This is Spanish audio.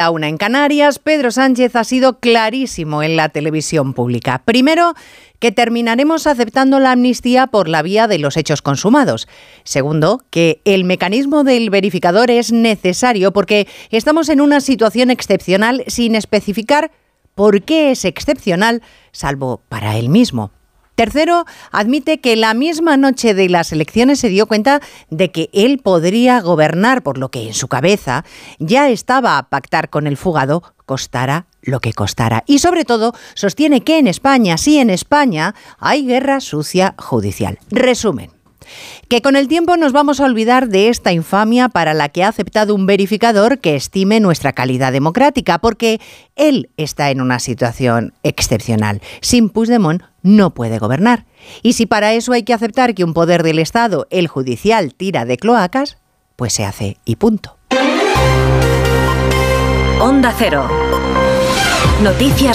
A una en Canarias, Pedro Sánchez ha sido clarísimo en la televisión pública. Primero, que terminaremos aceptando la amnistía por la vía de los hechos consumados. Segundo, que el mecanismo del verificador es necesario porque estamos en una situación excepcional sin especificar por qué es excepcional, salvo para él mismo. Tercero, admite que la misma noche de las elecciones se dio cuenta de que él podría gobernar, por lo que en su cabeza ya estaba a pactar con el fugado, costara lo que costara. Y sobre todo, sostiene que en España, sí en España, hay guerra sucia judicial. Resumen que con el tiempo nos vamos a olvidar de esta infamia para la que ha aceptado un verificador que estime nuestra calidad democrática, porque él está en una situación excepcional. Sin Puigdemont no puede gobernar. Y si para eso hay que aceptar que un poder del Estado, el judicial, tira de cloacas, pues se hace y punto. Onda Cero. Noticias